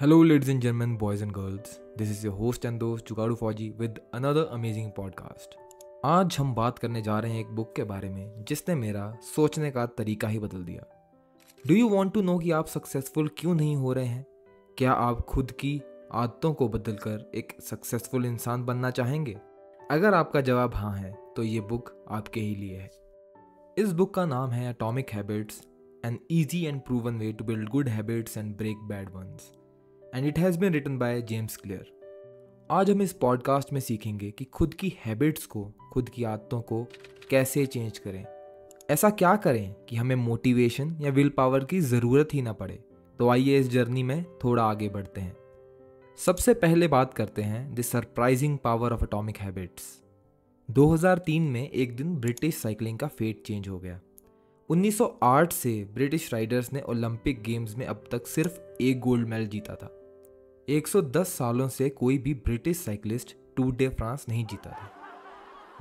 Hello, ladies and gentlemen, boys and girls. This is your host and दोस्त जुगाड़ू फौजी with another amazing podcast. आज हम बात करने जा रहे हैं एक बुक के बारे में जिसने मेरा सोचने का तरीका ही बदल दिया। Do you want to know कि आप सक्सेसफुल क्यों नहीं हो रहे हैं? क्या आप खुद की आदतों को बदल कर एक सक्सेसफुल इंसान बनना चाहेंगे? अगर आपका जवाब हाँ है तो ये बुक आपके ही लिए है। इस बुक का नाम है atomic habits an easy and proven way to build good habits and break bad ones and it has been written by James Clear आज हम इस पॉडकास्ट में सीखेंगे कि खुद की हैबिट्स को, खुद की आदतों को कैसे चेंज करें। ऐसा क्या करें कि हमें मोटिवेशन या विल पावर की ज़रूरत ही ना पड़े। तो आइए इस जर्नी में थोड़ा आगे बढ़ते हैं। सबसे पहले बात करते हैं the surprising power of atomic habits 2003 में एक दिन ब्रिटिश साइकिलिंग का फेट चेंज हो गया। 1908 से ब्रिटिश राइडर्स ने ओलंपिक गेम्स में अब तक सिर्फ़ एक गोल्ड मेडल जीता था। 110 सालों से कोई भी British cyclist Tour de France नहीं जीता था।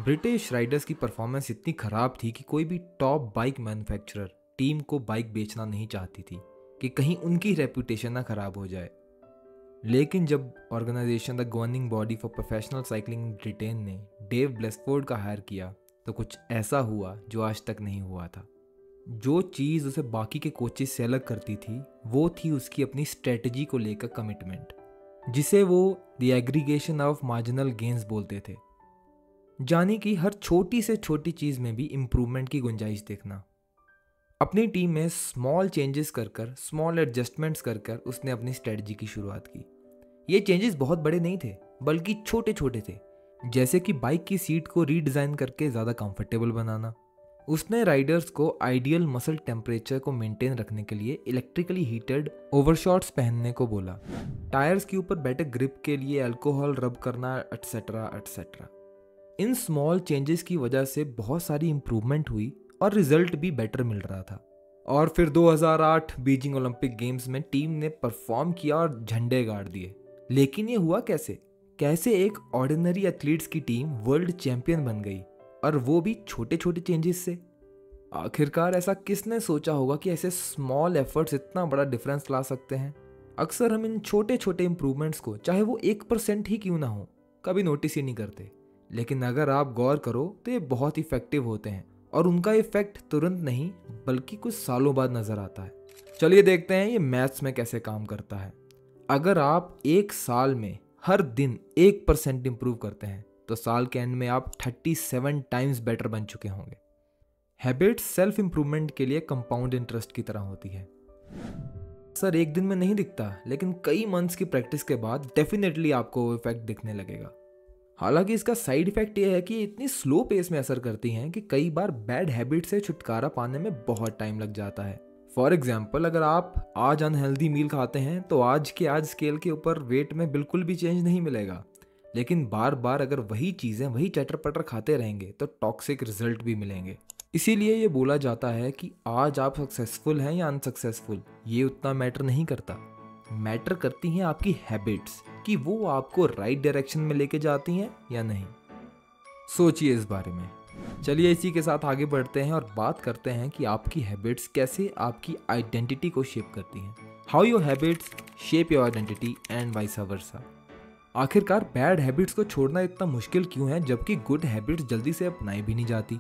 ब्रिटिश राइडर्स की परफॉर्मेंस इतनी ख़राब थी कि कोई भी टॉप बाइक मैन्युफैक्चरर टीम को बाइक बेचना नहीं चाहती थी कि कहीं उनकी रेपुटेशन ना ख़राब हो जाए। लेकिन जब organisation the governing body for professional cycling Britain ने डेव ब्लेसफोर्ड का हायर किया तो कुछ ऐसा हुआ जो आज तक नहीं हुआ था। जो चीज़ उसे बाकी के कोचेज से अलग करती थी, वो थी उसकी अपनी स्ट्रेटजी को लेकर कमिटमेंट जिसे वो the aggregation of marginal gains बोलते थे। जानी कि हर छोटी से छोटी चीज़ में भी इम्प्रूवमेंट की गुंजाइश देखना। अपनी टीम में स्मॉल चेंजेस कर कर स्मॉल एडजस्टमेंट्स कर कर उसने अपनी स्ट्रेटजी की शुरुआत की। ये चेंजेस बहुत बड़े नहीं थे, बल्कि छोटे छोटे थे, जैसे कि बाइक की सीट को रीडिज़ाइन करके ज़्यादा कंफर्टेबल बनाना। उसने राइडर्स को आइडियल मसल टेम्परेचर को मेंटेन रखने के लिए इलेक्ट्रिकली हीटेड ओवरशॉट्स पहनने को बोला। टायर्स के ऊपर बेटर ग्रिप के लिए अल्कोहल रब करना etcetera etcetera in small changes की वजह से बहुत सारी इंप्रूवमेंट हुई और रिज़ल्ट भी बेटर मिल रहा था। और फिर 2008 बीजिंग ओलंपिक गेम्स में टीम ने परफॉर्म किया और झंडे गाड़ दिए। लेकिन ये हुआ कैसे? कैसे एक ऑर्डिनरी एथलीट्स की टीम वर्ल्ड चैंपियन बन गई? और वो भी छोटे छोटे चेंजेस से। आखिरकार ऐसा किसने सोचा होगा कि ऐसे स्मॉल एफर्ट्स इतना बड़ा डिफरेंस ला सकते हैं? अक्सर हम इन छोटे छोटे इम्प्रूवमेंट्स को, चाहे वो एक परसेंट ही क्यों ना हो, कभी नोटिस ही नहीं करते। लेकिन अगर आप गौर करो तो ये बहुत इफ़ेक्टिव होते हैं। और उनका इफ़ेक्ट तुरंत नहीं, बल्कि कुछ सालों बाद नज़र आता है। चलिए देखते हैं ये मैथ्स में कैसे काम करता है। अगर आप एक साल में हर दिन एक परसेंट इम्प्रूव करते हैं तो साल के एंड में आप 37 टाइम्स बेटर बन चुके होंगे। हैबिट्स सेल्फ इंप्रूवमेंट के लिए कंपाउंड इंटरेस्ट की तरह होती है। सर एक दिन में नहीं दिखता, लेकिन कई मंथ्स की प्रैक्टिस के बाद डेफिनेटली आपको इफ़ेक्ट दिखने लगेगा। हालाँकि इसका साइड इफ़ेक्ट ये है कि इतनी स्लो पेस में असर करती हैं कि कई बार बैड हैबिट से छुटकारा पाने में बहुत टाइम लग जाता है। फॉर एग्ज़ाम्पल अगर आप आज अनहेल्दी मील खाते हैं तो आज के आज स्केल के ऊपर वेट में बिल्कुल भी चेंज नहीं मिलेगा। लेकिन बार बार अगर वही चीज़ें, वही चटर पटर खाते रहेंगे तो टॉक्सिक रिज़ल्ट भी मिलेंगे। इसीलिए ये बोला जाता है कि आज आप सक्सेसफुल हैं या अनसक्सेसफुल ये उतना मैटर नहीं करता। मैटर करती हैं आपकी हैबिट्स कि वो आपको राइट डायरेक्शन में लेके जाती हैं या नहीं। सोचिए इस बारे में। चलिए इसी के साथ आगे बढ़ते हैं और बात करते हैं कि आपकी हैबिट्स कैसे आपकी आइडेंटिटी को शेप करती हैं। How your habits shape your identity and vice versa आखिरकार बैड हैबिट्स को छोड़ना इतना मुश्किल क्यों है, जबकि गुड हैबिट्स जल्दी से अपनाई भी नहीं जाती।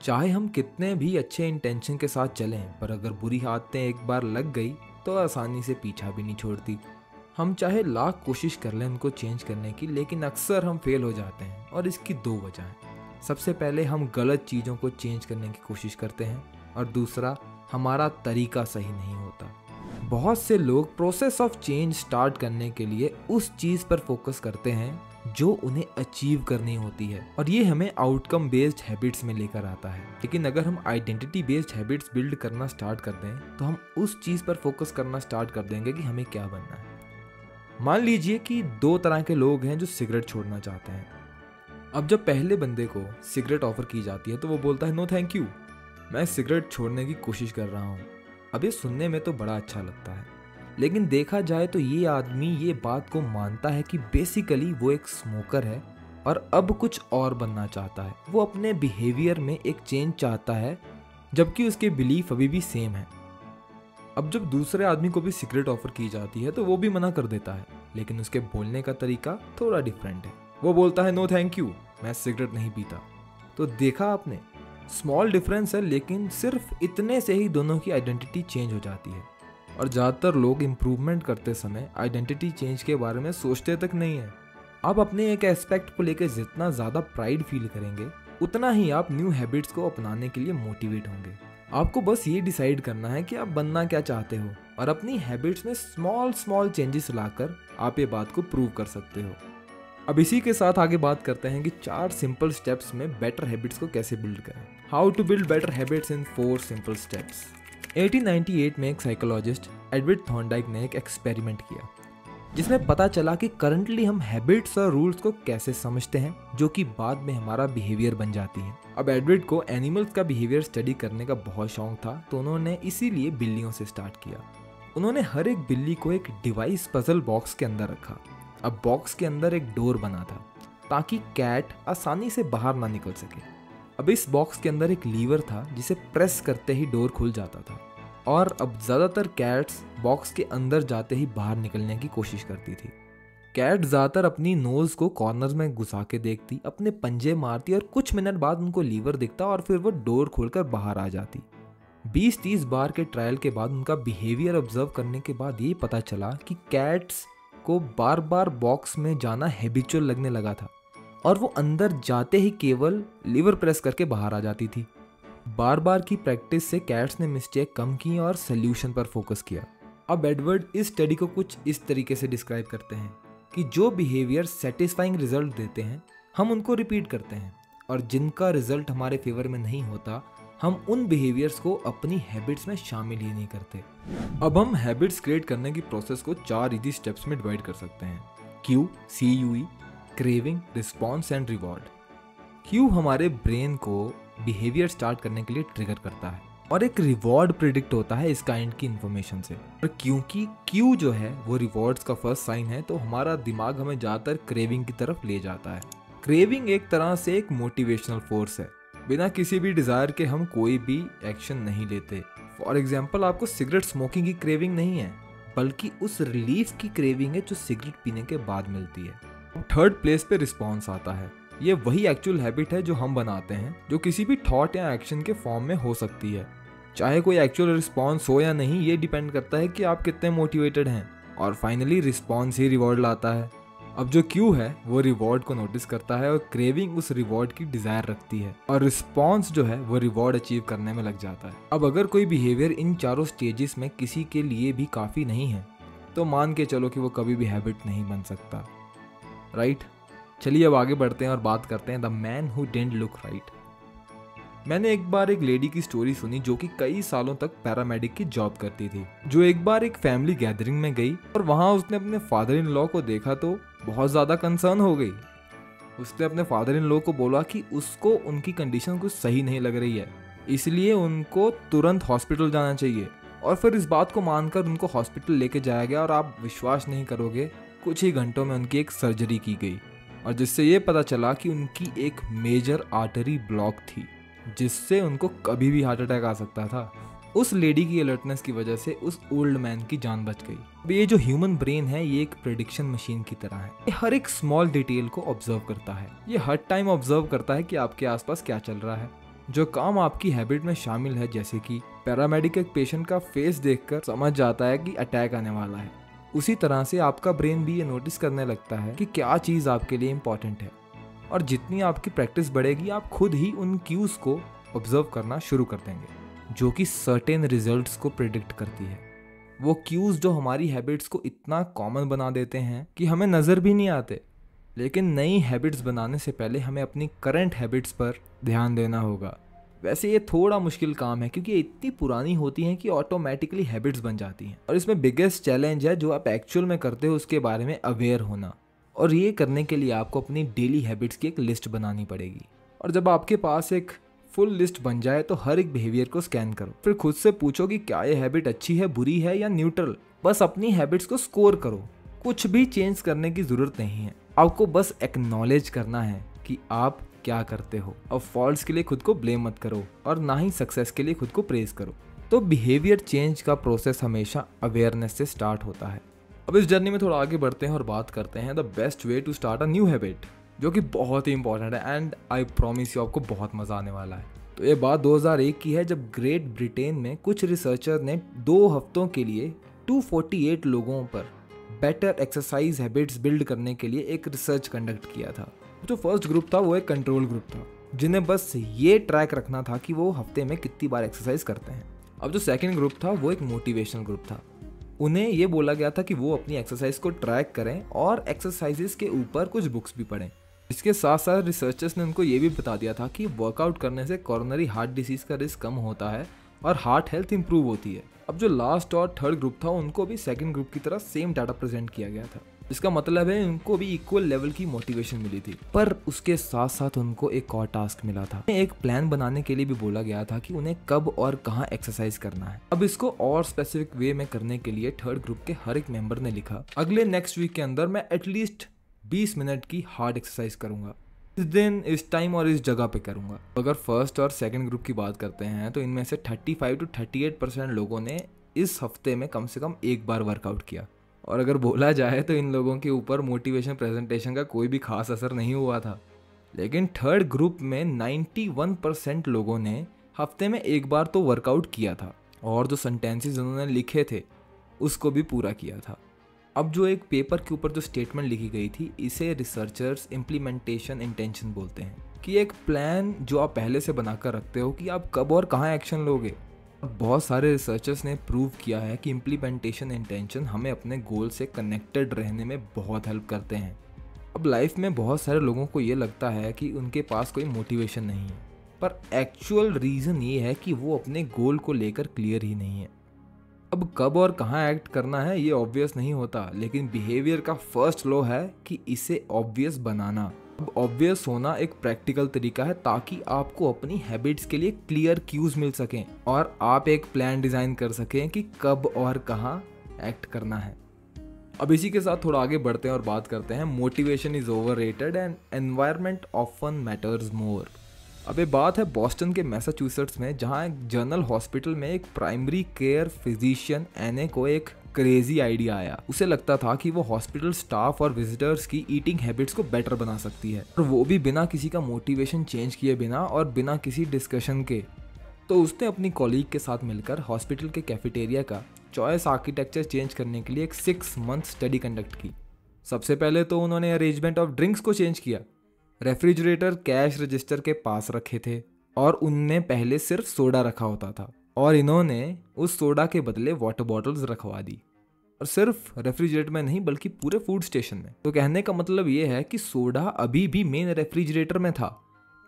चाहे हम कितने भी अच्छे इंटेंशन के साथ चलें, पर अगर बुरी आदतें एक बार लग गई तो आसानी से पीछा भी नहीं छोड़ती। हम चाहे लाख कोशिश कर लें उनको चेंज करने की, लेकिन अक्सर हम फेल हो जाते हैं, और इसकी दो वजह हैं। सबसे पहले हम गलत चीज़ों को चेंज करने की कोशिश करते हैं, और दूसरा, हमारा तरीका सही नहीं होता। बहुत से लोग प्रोसेस ऑफ़ चेंज स्टार्ट करने के लिए उस चीज़ पर फोकस करते हैं जो उन्हें अचीव करनी होती है। और ये हमें आउटकम बेस्ड हैबिट्स में लेकर आता है। लेकिन अगर हम आइडेंटिटी बेस्ड हैबिट्स बिल्ड करना स्टार्ट कर दें तो हम उस चीज़ पर फोकस करना स्टार्ट कर देंगे कि हमें क्या बनना है। मान लीजिए कि दो तरह के लोग हैं जो सिगरेट छोड़ना चाहते हैं। अब जब पहले बंदे को सिगरेट ऑफ़र की जाती है तो वो बोलता है नो थैंक यू मैं सिगरेट छोड़ने की कोशिश कर रहा हूँ। अब ये सुनने में तो बड़ा अच्छा लगता है। लेकिन देखा जाए तो ये आदमी ये बात को मानता है कि बेसिकली वो एक स्मोकर है और अब कुछ और बनना चाहता है। वो अपने बिहेवियर में एक चेंज चाहता है, जबकि उसके बिलीफ अभी भी सेम है। अब जब दूसरे आदमी को भी सिगरेट ऑफ़र की जाती है तो वो भी मना कर देता है। लेकिन उसके बोलने का तरीका थोड़ा डिफरेंट है। वो बोलता है नो थैंक यू मैं सिगरेट नहीं पीता। तो देखा आपने स्मॉल डिफरेंस है, लेकिन सिर्फ़ इतने से ही दोनों की आइडेंटिटी चेंज हो जाती है। और ज़्यादातर लोग इम्प्रूवमेंट करते समय आइडेंटिटी चेंज के बारे में सोचते तक नहीं है। आप अपने एक एस्पेक्ट को लेकर जितना ज़्यादा प्राइड फील करेंगे, उतना ही आप न्यू हैबिट्स को अपनाने के लिए मोटिवेट होंगे। आपको बस ये डिसाइड करना है कि आप बनना क्या चाहते हो, और अपनी हैबिट्स में स्मॉल स्मॉल चेंजेस लाकर आप ये बात को प्रूव कर सकते हो। अब इसी के साथ आगे बात करते हैं कि चार सिंपल स्टेप्स में बेटर हैबिट्स को कैसे बिल्ड करें। How to build better habits in four simple steps 1898 में एक साइकोलॉजिस्ट एडविड थॉर्नडाइक ने एक एक्सपेरिमेंट किया, जिसमें पता चला कि करंटली हम हैबिट्स और रूल्स को कैसे समझते हैं, जो कि बाद में हमारा बिहेवियर बन जाती है। अब एडविड को एनिमल्स का बिहेवियर स्टडी करने का बहुत शौक था तो उन्होंने इसीलिए बिल्लियों से स्टार्ट किया। उन्होंने हर एक बिल्ली को एक डिवाइस पजल बॉक्स के अंदर रखा। अब बॉक्स के अंदर एक डोर बना था, ताकि कैट आसानी से बाहर ना निकल सके। अब इस बॉक्स के अंदर एक लीवर था, जिसे प्रेस करते ही डोर खुल जाता था, और अब ज़्यादातर कैट्स बॉक्स के अंदर जाते ही बाहर निकलने की कोशिश करती थी। कैट ज़्यादातर अपनी नोज़ को कॉर्नर में घुसा के देखती, अपने पंजे मारती और कुछ मिनट बाद उनको लीवर दिखता और फिर वो डोर खोलकर बाहर आ जाती। 20-30 बार के ट्रायल के बाद उनका बिहेवियर ऑब्ज़र्व करने के बाद ये पता चला कि कैट्स को बार बार बॉक्स में जाना हैबिचुअल लगने लगा था और वो अंदर जाते ही केवल लीवर प्रेस करके बाहर आ जाती थी। बार बार की प्रैक्टिस से कैट्स ने मिस्टेक कम की और सोल्यूशन पर फोकस किया। अब एडवर्ड इस स्टडी को कुछ इस तरीके से डिस्क्राइब करते हैं कि जो बिहेवियर सेटिस्फाइंग रिज़ल्ट देते हैं, हम उनको रिपीट करते हैं और जिनका रिज़ल्ट हमारे फेवर में नहीं होता हम उन बिहेवियर्स को अपनी हैबिट्स में शामिल ही नहीं करते। अब हम हैबिट्स क्रिएट करने की प्रोसेस को चार इजी स्टेप्स में डिवाइड कर सकते हैं। Cue see you craving response and reward cue हमारे ब्रेन को बिहेवियर स्टार्ट करने के लिए ट्रिगर करता है और एक रिवॉर्ड प्रिडिक्ट होता है इस काइंड की इन्फॉर्मेशन से। और क्योंकि क्यू जो है, वो रिवॉर्ड्स का फ़र्स्ट साइन है तो हमारा दिमाग हमें ज़्यादातर क्रेविंग की तरफ़ ले जाता है। क्रेविंग एक तरह से एक मोटिवेशनल फोर्स है। बिना किसी भी डिज़ायर के हम कोई भी एक्शन नहीं लेते। फॉर एग्ज़ाम्पल आपको सिगरेट स्मोकिंग की क्रेविंग नहीं है, बल्कि उस रिलीफ की क्रेविंग है जो सिगरेट पीने के बाद मिलती है। थर्ड प्लेस पे रिस्पॉन्स आता है। ये वही एक्चुअल हैबिट है जो हम बनाते हैं, जो किसी भी थॉट या एक्शन के फॉर्म में हो सकती है। चाहे कोई एक्चुअल रिस्पॉन्स हो या नहीं, ये डिपेंड करता है कि आप कितने मोटिवेटेड हैं। और फाइनली रिस्पॉन्स ही रिवॉर्ड लाता है। अब जो क्यू है, वो रिवॉर्ड को नोटिस करता है और क्रेविंग उस रिवॉर्ड की डिज़ायर रखती है और रिस्पॉन्स जो है, वो रिवॉर्ड अचीव करने में लग जाता है। अब अगर कोई बिहेवियर इन चारों स्टेजेस में किसी के लिए भी काफ़ी नहीं है तो मान के चलो कि वो कभी भी हैबिट नहीं बन सकता। Right right? चलिए अब आगे बढ़ते हैं और बात करते हैं the man who didn't look right मैंने एक बार एक लेडी की स्टोरी सुनी जो कि कई सालों तक पैरामेडिक की जॉब करती थी, जो एक बार एक फैमिली गैदरिंग में गई और वहाँ उसने अपने फादर इन लॉ को देखा तो बहुत ज़्यादा कंसर्न हो गई। उसने अपने फादर इन लॉ को बोला कि उसको उनकी कंडीशन कुछ सही नहीं लग रही है, इसलिए उनको तुरंत हॉस्पिटल जाना चाहिए और फिर इस बात को मानकर उनको हॉस्पिटल लेके जाया गया और आप विश्वास नहीं करोगे, कुछ ही घंटों में उनकी एक सर्जरी की गई और जिससे ये पता चला कि उनकी एक मेजर आर्टरी ब्लॉक थी। जिससे उनको कभी भी हार्ट अटैक आ सकता था। उस लेडी की अलर्टनेस की वजह से उस ओल्ड मैन की जान बच गई। अब ये जो ह्यूमन ब्रेन है, ये एक प्रिडिक्शन मशीन की तरह है। ये हर एक स्मॉल डिटेल को ऑब्ज़र्व करता है। ये हर टाइम ऑब्ज़र्व करता है कि आपके आसपास क्या चल रहा है। जो काम आपकी हैबिट में शामिल है, जैसे कि पैरामेडिक एक पेशेंट का फेस देखकर समझ जाता है कि अटैक आने वाला है। उसी तरह से आपका ब्रेन भी ये नोटिस करने लगता है कि क्या चीज़ आपके लिए इंपॉर्टेंट है। और जितनी आपकी प्रैक्टिस बढ़ेगी, आप खुद ही उन क्यूज़ को ऑब्ज़र्व करना शुरू कर देंगे, जो कि सर्टेन रिजल्ट्स को प्रिडिक्ट करती है। वो क्यूज़ जो हमारी हैबिट्स को इतना कॉमन बना देते हैं कि हमें नज़र भी नहीं आते, लेकिन नई हैबिट्स बनाने से पहले हमें अपनी करंट हैबिट्स पर ध्यान देना होगा। वैसे ये थोड़ा मुश्किल काम है, क्योंकि ये इतनी पुरानी होती हैं कि ऑटोमेटिकली हैबिट्स बन जाती हैं। और इसमें बिगेस्ट चैलेंज है जो आप एक्चुअल में करते हो, उसके बारे में अवेयर होना। और ये करने के लिए आपको अपनी डेली हैबिट्स की एक लिस्ट बनानी पड़ेगी। और जब आपके पास एक फुल लिस्ट बन जाए तो हर एक बिहेवियर को स्कैन करो। फिर खुद से पूछो कि क्या ये हैबिट अच्छी है, बुरी है या न्यूट्रल बस अपनी हैबिट्स को स्कोर करो। कुछ भी चेंज करने की ज़रूरत नहीं है। आपको बस एक्नॉलेज करना है कि आप क्या करते हो। और फॉल्ट के लिए खुद को ब्लेम मत करो और ना ही सक्सेस के लिए खुद को प्रेज करो। तो बिहेवियर चेंज का प्रोसेस हमेशा अवेयरनेस से स्टार्ट होता है। अब इस जर्नी में थोड़ा आगे बढ़ते हैं और बात करते हैं the best way to start a new habit जो कि बहुत ही इंपॉर्टेंट है एंड आई प्रॉमिस यू आपको बहुत मज़ा आने वाला है। तो ये बात 2001 की है जब ग्रेट ब्रिटेन में कुछ रिसर्चर ने दो हफ्तों के लिए 248 लोगों पर बेटर एक्सरसाइज हैबिट्स बिल्ड करने के लिए एक रिसर्च कंडक्ट किया था। जो फ़र्स्ट ग्रुप था, वो एक कंट्रोल ग्रुप था, जिन्हें बस ये ट्रैक रखना था कि वो हफ़्ते में कितनी बार एक्सरसाइज करते हैं। अब जो सेकेंड ग्रुप था, वो एक मोटिवेशनल ग्रुप था। उन्हें ये बोला गया था कि वो अपनी एक्सरसाइज को ट्रैक करें और एक्सरसाइजेस के ऊपर कुछ बुक्स भी पढ़ें। इसके साथ साथ रिसर्चर्स ने उनको ये भी बता दिया था कि वर्कआउट करने से कॉर्नरी हार्ट डिसीज़ का रिस्क कम होता है और हार्ट हेल्थ इंप्रूव होती है। अब जो लास्ट और थर्ड ग्रुप था, उनको भी सेकेंड ग्रुप की तरह सेम डाटा प्रेजेंट किया गया था। इसका मतलब है उनको भी इक्वल लेवल की मोटिवेशन मिली थी। पर उसके साथ साथ उनको एक और टास्क मिला था। एक प्लान बनाने के लिए भी बोला गया था कि उन्हें कब और कहाँ एक्सरसाइज करना है। अब इसको और स्पेसिफिक वे में करने के लिए थर्ड ग्रुप के हर एक मेंबर ने लिखा। अगले नेक्स्ट वीक के अंदर मैं एटलीस्ट 20 मिनट की हार्ड एक्सरसाइज करूँगा। इस दिन, इस टाइम और इस जगह पे करूँगा। अगर फ़र्स्ट और सेकंड ग्रुप की बात करते हैं तो इनमें से 35 टू 38 परसेंट लोगों ने इस हफ़्ते में कम से कम एक बार वर्कआउट किया। और अगर बोला जाए तो इन लोगों के ऊपर मोटिवेशन प्रेजेंटेशन का कोई भी खास असर नहीं हुआ था। लेकिन थर्ड ग्रुप में 91 परसेंट लोगों ने हफ़्ते में एक बार तो वर्कआउट किया था और जो सेंटेंसेस उन्होंने लिखे थे, उसको भी पूरा किया था। अब जो एक पेपर के ऊपर जो स्टेटमेंट लिखी गई थी, इसे रिसर्चर्स इम्प्लीमेंटेशन इंटेंशन बोलते हैं। कि एक प्लान जो आप पहले से बनाकर रखते हो कि आप कब और कहाँ एक्शन लोगे। बहुत सारे रिसर्चर्स ने प्रूव किया है कि इम्प्लीमेंटेशन इंटेंशन हमें अपने गोल से कनेक्टेड रहने में बहुत हेल्प करते हैं। अब लाइफ में बहुत सारे लोगों को ये लगता है कि उनके पास कोई मोटिवेशन नहीं है। पर एक्चुअल रीज़न ये है कि वो अपने गोल को लेकर क्लियर ही नहीं है। अब कब और कहाँ एक्ट करना है ये ऑब्वियस नहीं होता, लेकिन बिहेवियर का फ़र्स्ट लॉ है कि इसे ऑब्वियस बनाना। अब ऑब्वियस होना एक प्रैक्टिकल तरीका है ताकि आपको अपनी हैबिट्स के लिए क्लियर क्यूज मिल सकें और आप एक प्लान डिज़ाइन कर सकें कि कब और कहाँ एक्ट करना है। अब इसी के साथ थोड़ा आगे बढ़ते हैं और बात करते हैं। Motivation is overrated and environment often matters more अब ये बात है बॉस्टन के मैसाचुसेट्स में, जहाँ एक जनरल हॉस्पिटल में एक प्राइमरी केयर फिजिशियन एने को एक क्रेजी आइडिया आया। उसे लगता था कि वो हॉस्पिटल स्टाफ और विजिटर्स की ईटिंग हैबिट्स को बेटर बना सकती है। और वो भी बिना किसी का मोटिवेशन चेंज किए बिना और बिना किसी डिस्कशन के। तो उसने अपनी कॉलीग के साथ मिलकर हॉस्पिटल के कैफेटेरिया का चॉइस आर्किटेक्चर चेंज करने के लिए एक सिक्स मंथ स्टडी कंडक्ट की। सबसे पहले तो उन्होंने अरेंजमेंट ऑफ़ ड्रिंक्स को चेंज किया। रेफ्रिजरेटर कैश रजिस्टर के पास रखे थे और उनमें पहले सिर्फ़ सोडा रखा होता था। और इन्होंने उस सोडा के बदले वाटर बॉटल्स रखवा दी। और सिर्फ़ रेफ्रिजरेटर में नहीं, बल्कि पूरे फ़ूड स्टेशन में। तो कहने का मतलब ये है कि सोडा अभी भी मेन रेफ्रिजरेटर में था,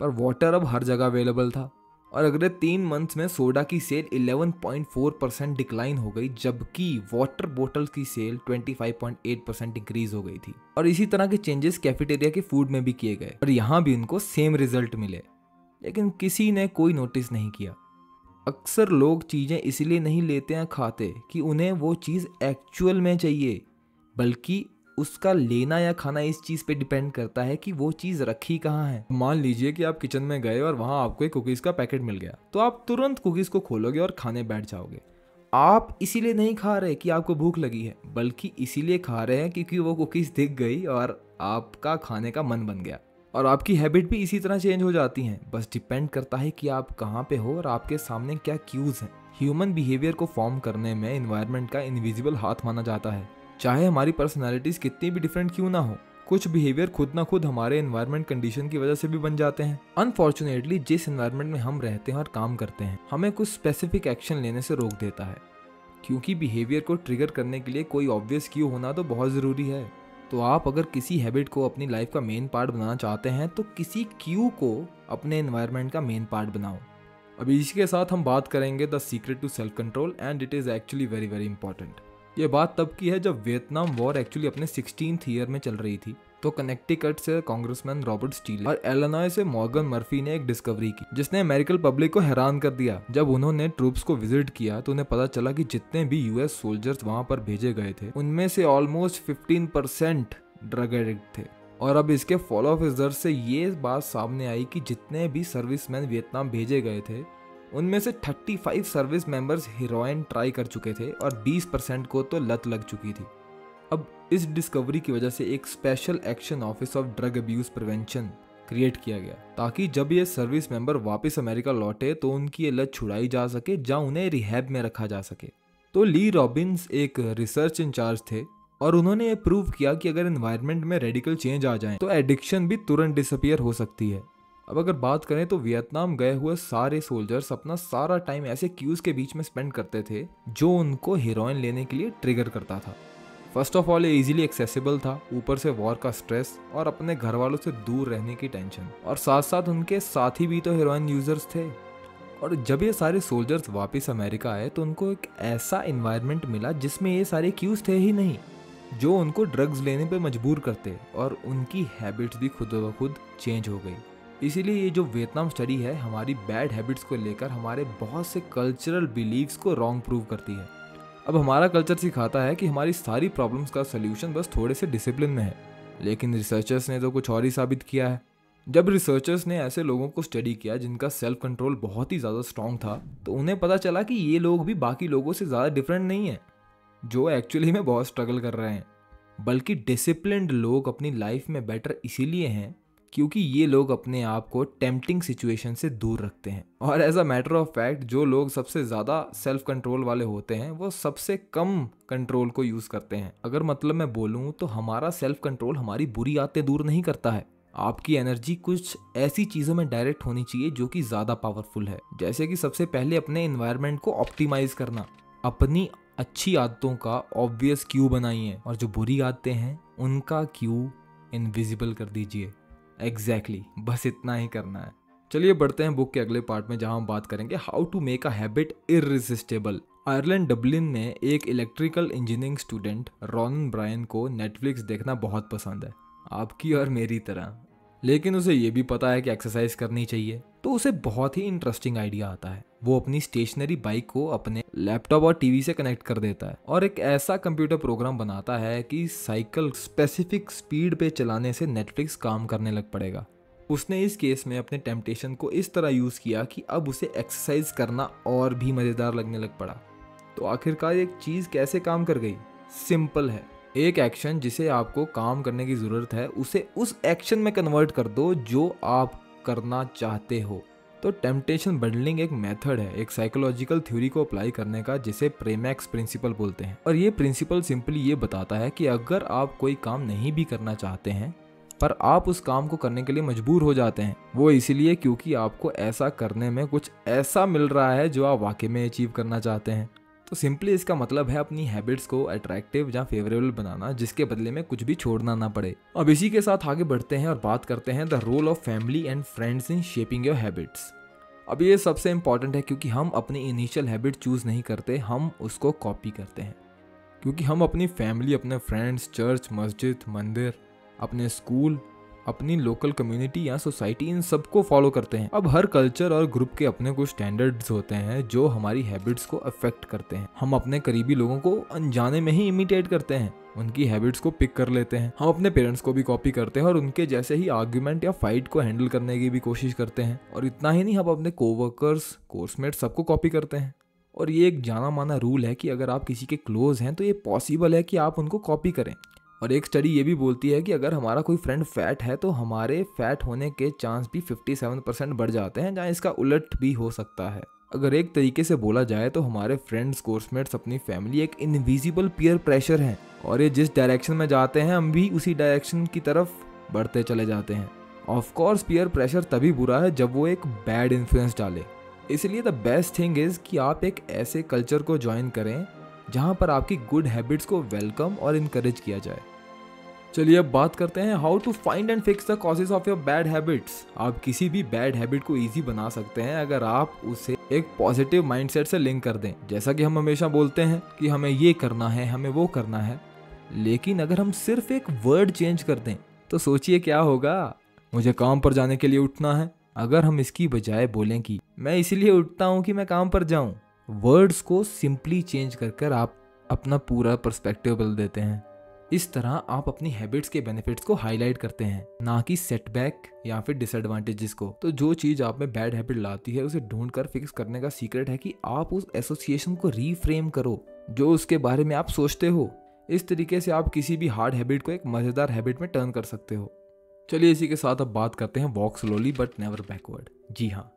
पर वाटर अब हर जगह अवेलेबल था। और अगले तीन मंथ्स में सोडा की सेल 11.4 परसेंट डिक्लाइन हो गई, जबकि वाटर बोतल की सेल 25.8 परसेंट इंक्रीज हो गई थी। और इसी तरह के चेंजेस कैफेटेरिया के फ़ूड में भी किए गए। और यहाँ भी उनको सेम रिज़ल्ट मिले। लेकिन किसी ने कोई नोटिस नहीं किया। अक्सर लोग चीज़ें इसलिए नहीं लेते हैं खाते कि उन्हें वो चीज़ एक्चुअल में चाहिए, बल्कि उसका लेना या खाना इस चीज़ पे डिपेंड करता है कि वो चीज़ रखी कहाँ है। मान लीजिए कि आप किचन में गए और वहाँ आपको एक कुकीज़ का पैकेट मिल गया तो आप तुरंत कुकीज़ को खोलोगे और खाने बैठ जाओगे। आप इसीलिए नहीं खा रहे कि आपको भूख लगी है, बल्कि इसीलिए खा रहे हैं क्योंकि वो कुकीज़ दिख गई और आपका खाने का मन बन गया। और आपकी हैबिट भी इसी तरह चेंज हो जाती हैं। बस डिपेंड करता है कि आप कहाँ पे हो और आपके सामने क्या क्यूज हैं। ह्यूमन बिहेवियर को फॉर्म करने में इन्वायरमेंट का इनविजिबल हाथ माना जाता है। चाहे हमारी पर्सनैलिटीज़ कितनी भी डिफरेंट क्यों ना हो, कुछ बिहेवियर खुद ना खुद हमारे इन्वायरमेंट कंडीशन की वजह से भी बन जाते हैं। अनफॉर्चुनेटली जिस इन्वायरमेंट में हम रहते हैं और काम करते हैं, हमें कुछ स्पेसिफिक एक्शन लेने से रोक देता है। क्योंकि बिहेवियर को ट्रिगर करने के लिए कोई ऑब्वियस क्यू होना तो बहुत ज़रूरी है। तो आप अगर किसी हैबिट को अपनी लाइफ का मेन पार्ट बनाना चाहते हैं तो किसी क्यू को अपने इन्वायरमेंट का मेन पार्ट बनाओ। अभी इसी के साथ हम बात करेंगे the secret to self control and it is actually very very important ये बात तब की है जब वियतनाम वॉर एक्चुअली अपने सिक्सटीन ईयर में चल रही थी। तो कनेक्टिकट से कांग्रेसमैन रॉबर्ट स्टील और एलनॉय से मॉर्गन मर्फी ने एक डिस्कवरी की, जिसने अमेरिकन पब्लिक को हैरान कर दिया। जब उन्होंने ट्रूप्स को विज़िट किया तो उन्हें पता चला कि जितने भी यूएस सोल्जर्स वहाँ पर भेजे गए थे, उनमें से ऑलमोस्ट 15 परसेंट ड्रग एडिक्ट थे। और अब इसके फॉलो ऑफ़ रिज़ल्ट से ये बात सामने आई कि जितने भी सर्विसमैन वियतनाम भेजे गए थे, उनमें से 35 सर्विस मेंबर्स हीरोइन ट्राई कर चुके थे और 20 परसेंट को तो लत लग चुकी थी। अब इस डिस्कवरी की वजह से एक special action office of drug abuse prevention create किया गया, ताकि जब ये सर्विस मेंबर वापस अमेरिका लौटे तो उनकी ये लत छुड़ाई जा सके, जहाँ उन्हें रिहैब में रखा जा सके। तो ली रॉबिन्स एक रिसर्च इंचार्ज थे, और उन्होंने ये प्रूव किया कि अगर इन्वायरमेंट में रेडिकल चेंज आ जाए तो एडिक्शन भी तुरंत डिसअपियर हो सकती है। अब अगर बात करें तो वियतनाम गए हुए सारे सोल्जर्स अपना सारा टाइम ऐसे क्यूज के बीच में स्पेंड करते थे, जो उनको हीरोइन लेने के लिए ट्रिगर करता था। फ़र्स्ट ऑफ़ ऑल ये इजीली एक्सेसिबल था, ऊपर से वॉर का स्ट्रेस और अपने घर वालों से दूर रहने की टेंशन और साथ साथ उनके साथी भी तो हीरोइन यूज़र्स थे। और जब ये सारे सोल्जर्स वापस अमेरिका आए तो उनको एक ऐसा इन्वायरमेंट मिला जिसमें ये सारे क्यूज थे ही नहीं, जो उनको ड्रग्स लेने पे मजबूर करते और उनकी हैबिट्स भी खुद ब खुद चेंज हो गई। इसीलिए ये जो वियतनाम स्टडी है, हमारी बैड हैबिट्स को लेकर हमारे बहुत से कल्चरल बिलीव्स को रॉन्ग प्रूव करती है। अब हमारा कल्चर सिखाता है कि हमारी सारी प्रॉब्लम्स का सोल्यूशन बस थोड़े से डिसिप्लिन में है। लेकिन रिसर्चर्स ने तो कुछ और ही साबित किया है। जब रिसर्चर्स ने ऐसे लोगों को स्टडी किया जिनका सेल्फ कंट्रोल बहुत ही ज़्यादा स्ट्रांग था तो उन्हें पता चला कि ये लोग भी बाकी लोगों से ज़्यादा डिफरेंट नहीं है, जो एक्चुअली में बहुत स्ट्रगल कर रहे हैं। बल्कि डिसिप्लिन्ड लोग अपनी लाइफ में बेटर इसीलिए हैं क्योंकि ये लोग अपने आप को टेम्पटिंग सिचुएशन से दूर रखते हैं। और as a matter of fact जो लोग सबसे ज़्यादा सेल्फ कंट्रोल वाले होते हैं, वो सबसे कम कंट्रोल को यूज़ करते हैं। अगर मतलब मैं बोलूँ तो हमारा सेल्फ कंट्रोल हमारी बुरी आदतें दूर नहीं करता है। आपकी एनर्जी कुछ ऐसी चीज़ों में डायरेक्ट होनी चाहिए, जो कि ज़्यादा पावरफुल है। जैसे कि सबसे पहले अपने इन्वायरमेंट को ऑप्टिमाइज करना। अपनी अच्छी आदतों का ऑब्वियस क्यू बनाइए। और जो बुरी आदतें हैं, उनका क्यू इनविजिबल कर दीजिए। एग्जैक्टली exactly, बस इतना ही करना है। चलिए बढ़ते हैं बुक के अगले पार्ट में जहाँ हम बात करेंगे how to make a habit irresistible Ireland Dublin में एक electrical engineering student Ron Brian को नेटफ्लिक्स देखना बहुत पसंद है। आपकी और मेरी तरह। लेकिन उसे ये भी पता है कि एक्सरसाइज करनी चाहिए। तो उसे बहुत ही इंटरेस्टिंग आइडिया आता है। वो अपनी स्टेशनरी बाइक को अपने लैपटॉप और टीवी से कनेक्ट कर देता है और एक ऐसा कंप्यूटर प्रोग्राम बनाता है कि साइकिल स्पेसिफिक स्पीड पे चलाने से नेटफ्लिक्स काम करने लग पड़ेगा। उसने इस केस में अपने टेम्पटेशन को इस तरह यूज़ किया कि अब उसे एक्सरसाइज करना और भी मज़ेदार लगने लग पड़ा। तो आखिरकार एक चीज़ कैसे काम कर गई? सिंपल है। एक एक्शन जिसे आपको काम करने की ज़रूरत है, उसे उस एक्शन में कन्वर्ट कर दो जो आप करना चाहते हो। तो टेम्पटेशन बंडलिंग एक मेथड है, एक साइकोलॉजिकल थ्योरी को अप्लाई करने का, जिसे प्रेमैक्स प्रिंसिपल बोलते हैं। और ये प्रिंसिपल सिंपली ये बताता है कि अगर आप कोई काम नहीं भी करना चाहते हैं, पर आप उस काम को करने के लिए मजबूर हो जाते हैं, वो इसीलिए क्योंकि आपको ऐसा करने में कुछ ऐसा मिल रहा है जो आप वाकई में अचीव करना चाहते हैं। तो सिंपली इसका मतलब है अपनी हैबिट्स को अट्रैक्टिव या फेवरेबल बनाना, जिसके बदले में कुछ भी छोड़ना ना पड़े। अब इसी के साथ आगे बढ़ते हैं और बात करते हैं the role of family and friends in shaping your habits अब ये सबसे इंपॉर्टेंट है क्योंकि हम अपनी इनिशियल हैबिट चूज़ नहीं करते, हम उसको कॉपी करते हैं। क्योंकि हम अपनी फैमिली अपने फ्रेंड्स चर्च मस्जिद मंदिर, अपने स्कूल अपनी लोकल कम्युनिटी या सोसाइटी इन सबको फॉलो करते हैं। अब हर कल्चर और ग्रुप के अपने कुछ स्टैंडर्ड्स होते हैं जो हमारी हैबिट्स को अफेक्ट करते हैं। हम अपने करीबी लोगों को अनजाने में ही इमिटेट करते हैं। उनकी हैबिट्स को पिक कर लेते हैं। हम अपने पेरेंट्स को भी कॉपी करते हैं और उनके जैसे ही आर्ग्यूमेंट या फाइट को हैंडल करने की भी कोशिश करते हैं। और इतना ही नहीं, हम अपने कोवर्कर्स कोर्समेट सबको कॉपी करते हैं। और ये एक जाना माना रूल है कि अगर आप किसी के क्लोज हैं तो ये पॉसिबल है कि आप उनको कॉपी करें। और एक स्टडी ये भी बोलती है कि अगर हमारा कोई फ्रेंड फैट है तो हमारे फैट होने के चांस भी 57 परसेंट बढ़ जाते हैं, जहाँ इसका उलट भी हो सकता है। अगर एक तरीके से बोला जाए तो हमारे फ्रेंड्स कोर्समेट्स अपनी फैमिली एक इनविजिबल पीयर प्रेशर है और ये जिस डायरेक्शन में जाते हैं, हम भी उसी डायरेक्शन की तरफ़ बढ़ते चले जाते हैं। ऑफकोर्स पीयर प्रेशर तभी बुरा है जब वो एक बैड इन्फ्लुएंस डाले। इसलिए द बेस्ट थिंग इज़ कि आप एक ऐसे कल्चर को ज्वाइन करें, जहाँ पर आपकी गुड हैबिट्स को वेलकम और इनक्रेज किया जाए। चलिए अब बात करते हैं how to find and fix the causes of your bad habits आप किसी भी बैड हैबिट को इजी बना सकते हैं अगर आप उसे एक पॉजिटिव माइंडसेट से लिंक कर दें। जैसा कि हम हमेशा बोलते हैं कि हमें ये करना है, हमें वो करना है। लेकिन अगर हम सिर्फ़ एक वर्ड चेंज कर दें तो सोचिए क्या होगा? मुझे काम पर जाने के लिए उठना है। अगर हम इसकी बजाय बोलें कि मैं इसीलिए उठता हूँ कि मैं काम पर जाऊँ वर्ड्स को सिंपली चेंज कर कर आप अपना पूरा पर्सपेक्टिव बदल देते हैं। इस तरह आप अपनी हैबिट्स के बेनिफिट्स को हाईलाइट करते हैं, ना कि सेटबैक या फिर डिसएडवांटेजेस को। तो जो चीज़ आप में बैड हैबिट लाती है, उसे ढूंढ कर फिक्स करने का सीक्रेट है कि आप उस एसोसिएशन को रीफ्रेम करो, जो उसके बारे में आप सोचते हो। इस तरीके से आप किसी भी हार्ड हैबिट को एक मज़ेदार हैबिट में टर्न कर सकते हो। चलिए इसी के साथ अब बात करते हैं walk slowly but never backward जी हाँ।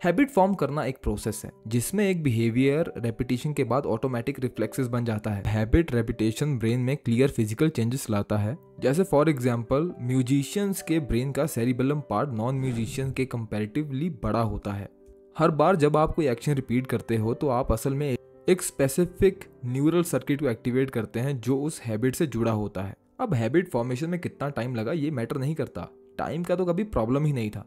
हैबिट फॉर्म करना एक प्रोसेस है, जिसमें एक बिहेवियर रेपिटेशन के बाद ऑटोमेटिक रिफ्लेक्सेस बन जाता है। हैबिट रेपिटेशन ब्रेन में क्लियर फ़िज़िकल चेंजेस लाता है। जैसे फॉर एग्जांपल म्यूजिशियंस के ब्रेन का सेरिबेलम पार्ट नॉन म्यूजिशियन के कंपैरेटिवली बड़ा होता है। हर बार जब आप कोई एक्शन रिपीट करते हो तो आप असल में एक स्पेसिफिक न्यूरल सर्किट को एक्टिवेट करते हैं, जो उस हैबिट से जुड़ा होता है। अब हैबिट फॉर्मेशन में कितना टाइम लगा, ये मैटर नहीं करता। टाइम का तो कभी प्रॉब्लम ही नहीं था।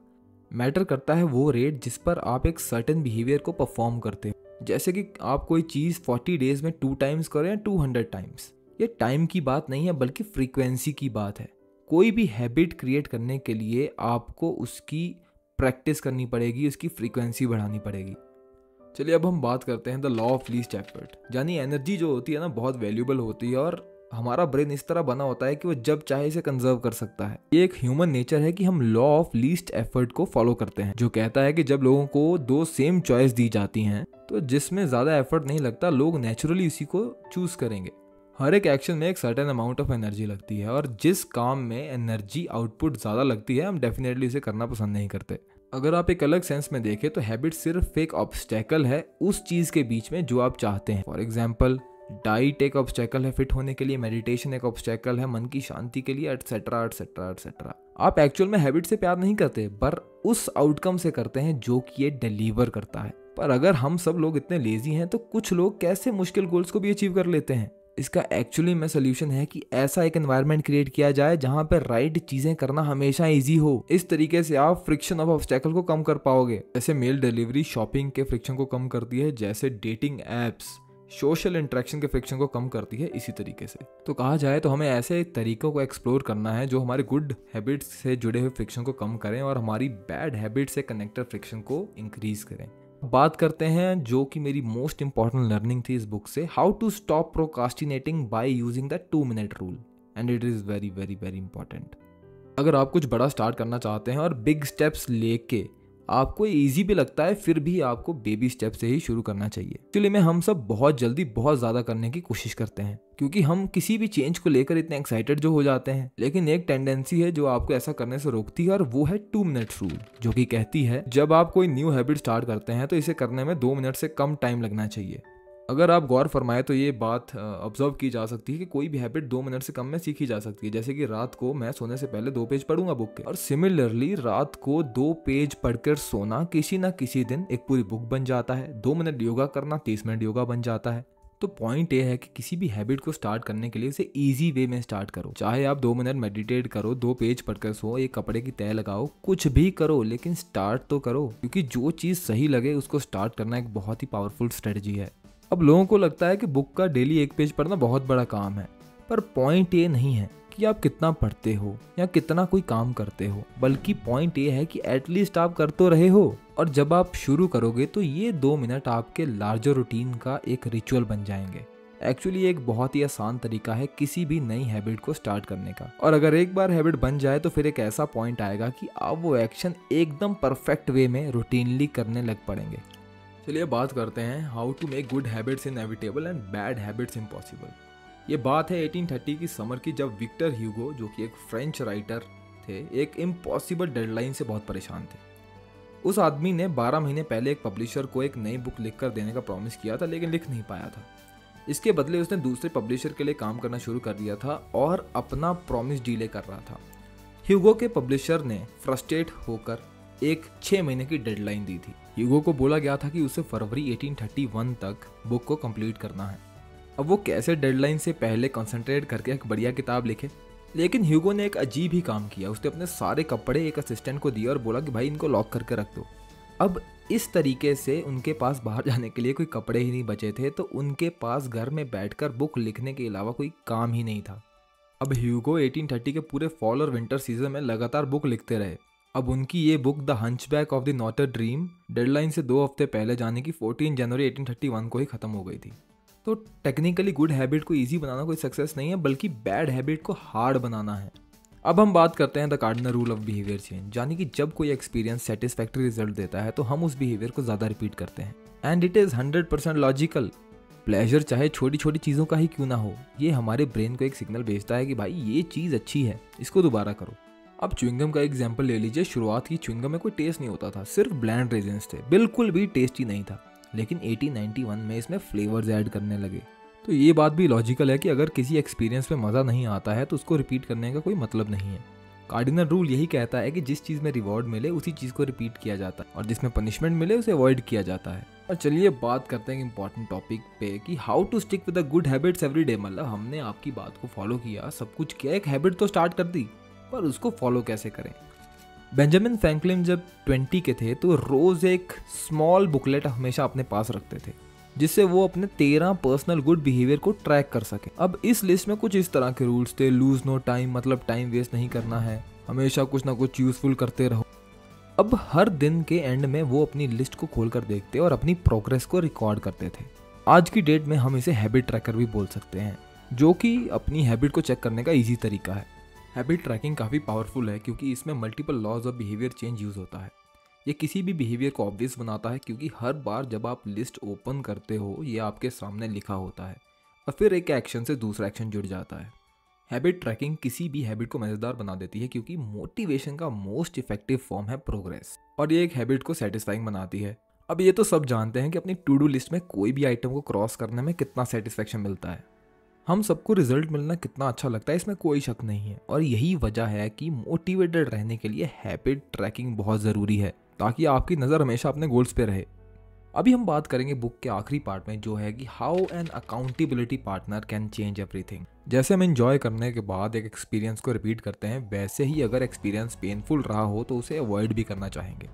मैटर करता है वो रेट जिस पर आप एक सर्टेन बिहेवियर को परफॉर्म करते हो। जैसे कि आप कोई चीज़ 40 डेज़ में टू टाइम्स करें या 200 टाइम्स ये टाइम की बात नहीं है, बल्कि फ्रीक्वेंसी की बात है। कोई भी हैबिट क्रिएट करने के लिए आपको उसकी प्रैक्टिस करनी पड़ेगी, उसकी फ्रीक्वेंसी बढ़ानी पड़ेगी। चलिए अब हम बात करते हैं the law of least effort यानी एनर्जी जो होती है ना, बहुत वैल्यूबल होती है और हमारा ब्रेन इस तरह बना होता है कि वो जब चाहे इसे कंजर्व कर सकता है। ये एक ह्यूमन नेचर है कि हम लॉ ऑफ़ लीस्ट एफर्ट को फॉलो करते हैं, जो कहता है कि जब लोगों को दो सेम चॉइस दी जाती हैं तो जिसमें ज़्यादा एफर्ट नहीं लगता, लोग नेचुरली इसी को चूज़ करेंगे। हर एक एक्शन में एक सर्टेन अमाउंट ऑफ़ एनर्जी लगती है, और जिस काम में एनर्जी आउटपुट ज़्यादा लगती है, हम डेफिनेटली इसे करना पसंद नहीं करते। अगर आप एक अलग सेंस में देखें तो हैबिट सिर्फ़ एक ऑब्स्टेकल है उस चीज़ के बीच में जो आप चाहते हैं। फॉर एग्ज़ाम्पल डाइट एक ऑब्स्टेकल है फिट होने के लिए मेडिटेशन एक ऑब्स्टेकल है, मन की शांति के लिए एटसेट्रा एटसेट्रा एटसेट्रा आप एक्चुअल में हैबिट से प्यार नहीं करते, पर उस आउटकम से करते हैं जो कि ये डिलीवर करता है. पर अगर हम सब लोग इतने लेजी हैं तो कुछ लोग कैसे मुश्किल गोल्स को भी अचीव कर लेते हैं? इसका एक्चुअली में सोल्यूशन है कि ऐसा एक एनवायरनमेंट क्रिएट किया जाए जहाँ पर राइट चीज़ें करना हमेशा इजी हो. इस तरीके से आप फ्रिक्शन ऑफ़ ऑब्स्टेकल को कम कर पाओगे. जैसे मेल डिलीवरी शॉपिंग के फ्रिक्शन को कम करती है, जैसे डेटिंग एप्स सोशल इंट्रैक्शन के फ्रिक्शन को कम करती है इसी तरीके से। तो कहा जाए तो हमें ऐसे तरीकों को एक्सप्लोर करना है जो हमारे गुड हैबिट्स से जुड़े हुए फ्रिक्शन को कम करें और हमारी बैड हैबिट से कनेक्टेड फ्रिक्शन को इंक्रीज करें। बात करते हैं जो कि मेरी मोस्ट इंपॉर्टेंट लर्निंग थी इस बुक से, how to stop procrastinating by using the two minute rule, and it is very very very important अगर आप कुछ बड़ा स्टार्ट करना चाहते हैं और बिग स्टेप्स लेके आपको इजी भी लगता है, फिर भी आपको बेबी स्टेप से ही शुरू करना चाहिए। एक्चुअली में हम सब बहुत जल्दी बहुत ज़्यादा करने की कोशिश करते हैं, क्योंकि हम किसी भी चेंज को लेकर इतने एक्साइटेड जो हो जाते हैं। लेकिन एक टेंडेंसी है जो आपको ऐसा करने से रोकती है, और वो है टू मिनट रूल जो कि कहती है, जब आप कोई न्यू हैबिट स्टार्ट करते हैं तो इसे करने में दो मिनट से कम टाइम लगना चाहिए। अगर आप गौर फरमाए तो ये बात ऑब्ज़र्व की जा सकती है कि कोई भी हैबिट दो मिनट से कम में सीखी जा सकती है। जैसे कि रात को मैं सोने से पहले दो पेज पढ़ूँगा बुक के। और सिमिलरली रात को दो पेज पढ़कर सोना किसी ना किसी दिन एक पूरी बुक बन जाता है। दो मिनट योगा करना तीस मिनट योगा बन जाता है। तो पॉइंट ये है कि किसी भी हैबिट को स्टार्ट करने के लिए उसे इजी वे में स्टार्ट करो। चाहे आप दो मिनट मेडिटेट करो, दो पेज पढ़कर सो, एक कपड़े की तय लगाओ, कुछ भी करो, लेकिन स्टार्ट तो करो। क्योंकि जो चीज़ सही लगे उसको स्टार्ट करना एक बहुत ही पावरफुल स्ट्रेटजी है। अब लोगों को लगता है कि बुक का डेली एक पेज पढ़ना बहुत बड़ा काम है, पर पॉइंट ये नहीं है कि आप कितना पढ़ते हो या कितना कोई काम करते हो, बल्कि पॉइंट ये है कि एटलीस्ट आप कर तो रहे हो, और जब आप शुरू करोगे तो ये दो मिनट आपके लार्जर रूटीन का एक रिचुअल बन जाएँगे। एक्चुअली एक बहुत ही आसान तरीका है किसी भी नई हैबिट को स्टार्ट करने का। और अगर एक बार हैबिट बन जाए तो फिर एक ऐसा पॉइंट आएगा कि आप वो एक्शन एकदम परफेक्ट वे में रूटीनली करने लग पड़ेंगे। चलिए बात करते हैं how to make good habits inevitable and bad habits impossible ये बात है 1830 की समर की जब विक्टर ह्यूगो जो कि एक फ्रेंच राइटर थे, एक इम्पॉसिबल डेडलाइन से बहुत परेशान थे। उस आदमी ने 12 महीने पहले एक पब्लिशर को एक नई बुक लिखकर देने का प्रॉमिस किया था, लेकिन लिख नहीं पाया था। इसके बदले उसने दूसरे पब्लिशर के लिए काम करना शुरू कर दिया था और अपना प्रॉमिस डीले कर रहा था। ह्यूगो के पब्लिशर ने फ्रस्ट्रेट होकर एक छः महीने की डेडलाइन दी थी। ह्यूगो को बोला गया था कि उसे फरवरी 1831 तक बुक को कंप्लीट करना है। अब वो कैसे डेडलाइन से पहले कंसंट्रेट करके एक बढ़िया किताब लिखे? लेकिन ह्यूगो ने एक अजीब ही काम किया। उसने अपने सारे कपड़े एक असिस्टेंट को दिए और बोला कि भाई इनको लॉक करके रख दो। अब इस तरीके से उनके पास बाहर जाने के लिए कोई कपड़े ही नहीं बचे थे तो उनके पास घर में बैठकर बुक लिखने के अलावा कोई काम ही नहीं था। अब ह्यूगो 1830 के पूरे फॉल और विंटर सीज़न में लगातार बुक लिखते रहे। अब उनकी ये book the hunchback of the Notre Dame deadline से दो हफ़्ते पहले जाने की 14 जनवरी 1831 को ही ख़त्म हो गई थी। तो टेक्निकली गुड हैबिट को ईजी बनाना कोई सक्सेस नहीं है, बल्कि बैड हैबिट को हार्ड बनाना है। अब हम बात करते हैं the cardinal rule of behaviour change यानी कि जब कोई एक्सपीरियंस सेटिस्फैक्ट्री रिज़ल्ट देता है तो हम उस बिहेवियर को ज़्यादा रिपीट करते हैं। And it is hundred percent logical pleasure चाहे छोटी छोटी चीज़ों का ही क्यों ना हो, ये हमारे ब्रेन को एक सिग्नल भेजता है कि भाई, ये चीज़ अच्छी है, इसको दोबारा करो। अब च्विंगम का एग्ज़ाम्पल ले लीजिए, शुरुआत की च्विंगम में कोई टेस्ट नहीं होता था, सिर्फ़ ब्लैंड रेजेंस थे, बिल्कुल भी टेस्टी नहीं था, लेकिन 1891 में इसमें फ्लेवर्स ऐड करने लगे। तो ये बात भी लॉजिकल है कि अगर किसी एक्सपीरियंस में मज़ा नहीं आता है तो उसको रिपीट करने का कोई मतलब नहीं है। कार्डिनल रूल यही कहता है कि जिस चीज़ में रिवॉर्ड मिले, उसी चीज़ को रिपीट किया जाता है, और जिसमें पनिशमेंट मिले, उसे अवॉइड किया जाता है। और चलिए बात करते हैं इंपॉर्टेंट टॉपिक पे कि how to stick with good habits every day मतलब हमने आपकी बात को फॉलो किया, सब कुछ किया, एक हैबिट तो स्टार्ट कर दी। पर उसको फॉलो कैसे करें? बेंजामिन फ्रैंकलिन जब 20 के थे तो रोज़ एक स्मॉल बुकलेट हमेशा अपने पास रखते थे, जिससे वो अपने तेरह पर्सनल गुड बिहेवियर को ट्रैक कर सके। अब इस लिस्ट में कुछ इस तरह के रूल्स थे लूज नो टाइम मतलब टाइम वेस्ट नहीं करना है, हमेशा कुछ ना कुछ यूजफुल करते रहो। अब हर दिन के एंड में वो अपनी लिस्ट को खोल कर देखते और अपनी प्रोग्रेस को रिकॉर्ड करते थे। आज की डेट में हम इसे हैबिट ट्रैकर भी बोल सकते हैं, जो कि अपनी हैबिट को चेक करने का ईजी तरीका है। हैबिट ट्रैकिंग काफ़ी पावरफुल है क्योंकि इसमें multiple laws of behaviour change use होता है। ये किसी भी बिहेवियर को ऑब्वियस बनाता है क्योंकि हर बार जब आप लिस्ट ओपन करते हो, ये आपके सामने लिखा होता है और फिर एक एक्शन से दूसरा एक्शन जुड़ जाता है। हैबिट ट्रैकिंग किसी भी हैबिट को मज़ेदार बना देती है क्योंकि मोटिवेशन का मोस्ट इफ़ेक्टिव फॉर्म है प्रोग्रेस और ये एक हैबिट को सेटिस्फाइंग बनाती है। अब ये तो सब जानते हैं कि अपनी टू डू लिस्ट में कोई भी आइटम को क्रॉस करने में कितना सेटिस्फेक्शन मिलता है। हम सबको रिज़ल्ट मिलना कितना अच्छा लगता है, इसमें कोई शक नहीं है। और यही वजह है कि मोटिवेटेड रहने के लिए हैबिट ट्रैकिंग बहुत ज़रूरी है, ताकि आपकी नज़र हमेशा अपने गोल्स पे रहे। अभी हम बात करेंगे बुक के आखिरी पार्ट में, जो है कि how an accountability partner can change everything जैसे हम इंजॉय करने के बाद एक एक्सपीरियंस को रिपीट करते हैं, वैसे ही अगर एक्सपीरियंस पेनफुल रहा हो तो उसे अवॉइड भी करना चाहेंगे।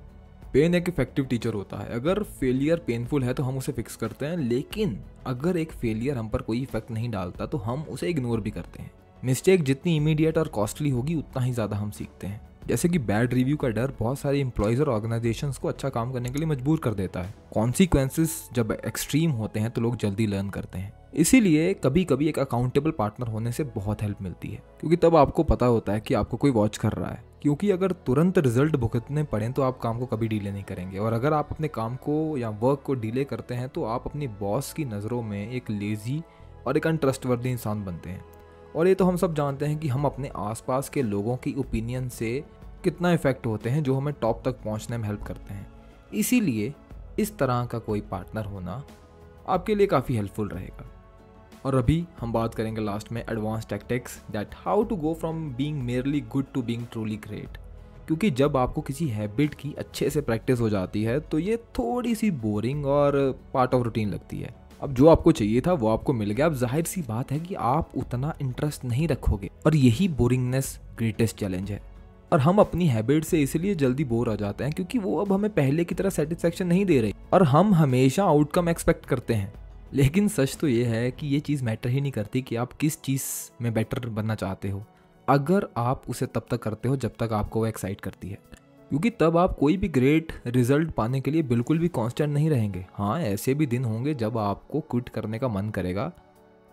पेन एक इफ़ेक्टिव टीचर होता है। अगर फेलियर पेनफुल है तो हम उसे फिक्स करते हैं, लेकिन अगर एक फेलियर हम पर कोई इफ़ेक्ट नहीं डालता तो हम उसे इग्नोर भी करते हैं। मिस्टेक जितनी इमीडिएट और कॉस्टली होगी, उतना ही ज़्यादा हम सीखते हैं। जैसे कि बैड रिव्यू का डर बहुत सारे इंप्लॉयज़ और ऑर्गेनाइजेशंस को अच्छा काम करने के लिए मजबूर कर देता है। कॉन्सिक्वेंसेस जब एक्सट्रीम होते हैं तो लोग जल्दी लर्न करते हैं। इसीलिए कभी कभी एक अकाउंटेबल पार्टनर होने से बहुत हेल्प मिलती है, क्योंकि तब आपको पता होता है कि आपको कोई वॉच कर रहा है। क्योंकि अगर तुरंत रिज़ल्ट भुगतने पड़े तो आप काम को कभी डिले नहीं करेंगे। और अगर आप अपने काम को या वर्क को डिले करते हैं तो आप अपनी बॉस की नज़रों में एक लेज़ी और एक अनट्रस्टवर्दी इंसान बनते हैं। और ये तो हम सब जानते हैं कि हम अपने आसपास के लोगों की ओपिनियन से कितना इफ़ेक्ट होते हैं, जो हमें टॉप तक पहुँचने में हेल्प करते हैं। इसीलिए इस तरह का कोई पार्टनर होना आपके लिए काफ़ी हेल्पफुल रहेगा। और अभी हम बात करेंगे लास्ट में advance tactics that how to go from being merely good to being truly great क्योंकि जब आपको किसी हैबिट की अच्छे से प्रैक्टिस हो जाती है तो ये थोड़ी सी बोरिंग और पार्ट ऑफ़ रूटीन लगती है। अब जो आपको चाहिए था वो आपको मिल गया। अब ज़ाहिर सी बात है कि आप उतना इंटरेस्ट नहीं रखोगे। और यही बोरिंगनेस ग्रेटेस्ट चैलेंज है। और हम अपनी हैबिट से इसलिए जल्दी बोर आ जाते हैं क्योंकि वो अब हमें पहले की तरह सेटिस्फेक्शन नहीं दे रही। और हम हमेशा आउटकम एक्सपेक्ट करते हैं। लेकिन सच तो ये है कि ये चीज़ मैटर ही नहीं करती कि आप किस चीज़ में बेटर बनना चाहते हो। अगर आप उसे तब तक करते हो जब तक आपको वो एक्साइट करती है। क्योंकि तब आप कोई भी ग्रेट रिज़ल्ट पाने के लिए बिल्कुल भी कांस्टेंट नहीं रहेंगे। हाँ ऐसे भी दिन होंगे जब आपको क्विट करने का मन करेगा।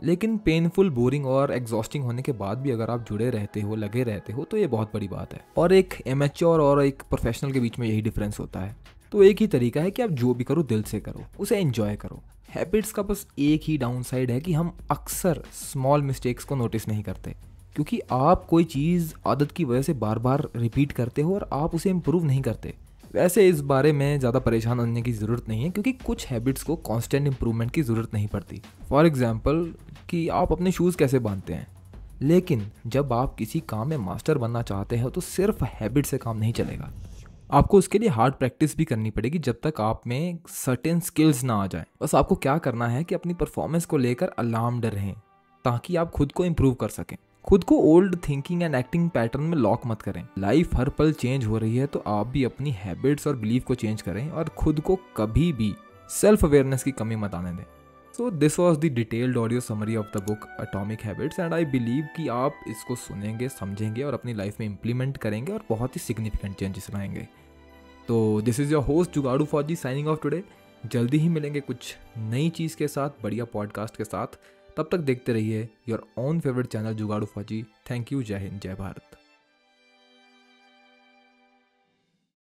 लेकिन पेनफुल बोरिंग और एग्जॉस्टिंग होने के बाद भी अगर आप जुड़े रहते हो, लगे रहते हो तो ये बहुत बड़ी बात है। और एक एमेच्योर और एक प्रोफेशनल के बीच में यही डिफरेंस होता है। तो एक ही तरीका है कि आप जो भी करो, दिल से करो, उसे एंजॉय करो। हैबिट्स का बस एक ही डाउन साइड है कि हम अक्सर स्मॉल मिस्टेक्स को नोटिस नहीं करते। क्योंकि आप कोई चीज़ आदत की वजह से बार बार रिपीट करते हो और आप उसे इम्प्रूव नहीं करते। वैसे इस बारे में ज़्यादा परेशान होने की ज़रूरत नहीं है क्योंकि कुछ हैबिट्स को कांस्टेंट इम्प्रूवमेंट की ज़रूरत नहीं पड़ती। फॉर एग्ज़ाम्पल कि आप अपने शूज़ कैसे बांधते हैं? लेकिन जब आप किसी काम में मास्टर बनना चाहते हैं तो सिर्फ़ हैबिट से काम नहीं चलेगा। आपको उसके लिए हार्ड प्रैक्टिस भी करनी पड़ेगी जब तक आप में सर्टेन स्किल्स ना आ जाए। बस आपको क्या करना है कि अपनी परफॉर्मेंस को लेकर अलार्म डर रहें ताकि आप खुद को इम्प्रूव कर सकें। खुद को old thinking and acting pattern में लॉक मत करें। लाइफ हर पल चेंज हो रही है तो आप भी अपनी हैबिट्स और बिलीफ को चेंज करें और खुद को कभी भी सेल्फ अवेयरनेस की कमी मत आने दें। So this was the detailed audio summary of the book atomic habits and I believe कि आप इसको सुनेंगे, समझेंगे और अपनी लाइफ में इम्प्लीमेंट करेंगे और बहुत ही सिग्निफिकेंट चेंजेस लाएँगे। तो this is your host Jugaadu Fauji signing off today जल्दी ही मिलेंगे कुछ नई चीज़ के साथ, बढ़िया पॉडकास्ट के साथ। तब तक देखते रहिए your own favourite channel Jugaadu Fauji. Thank you जय हिंद जय भारत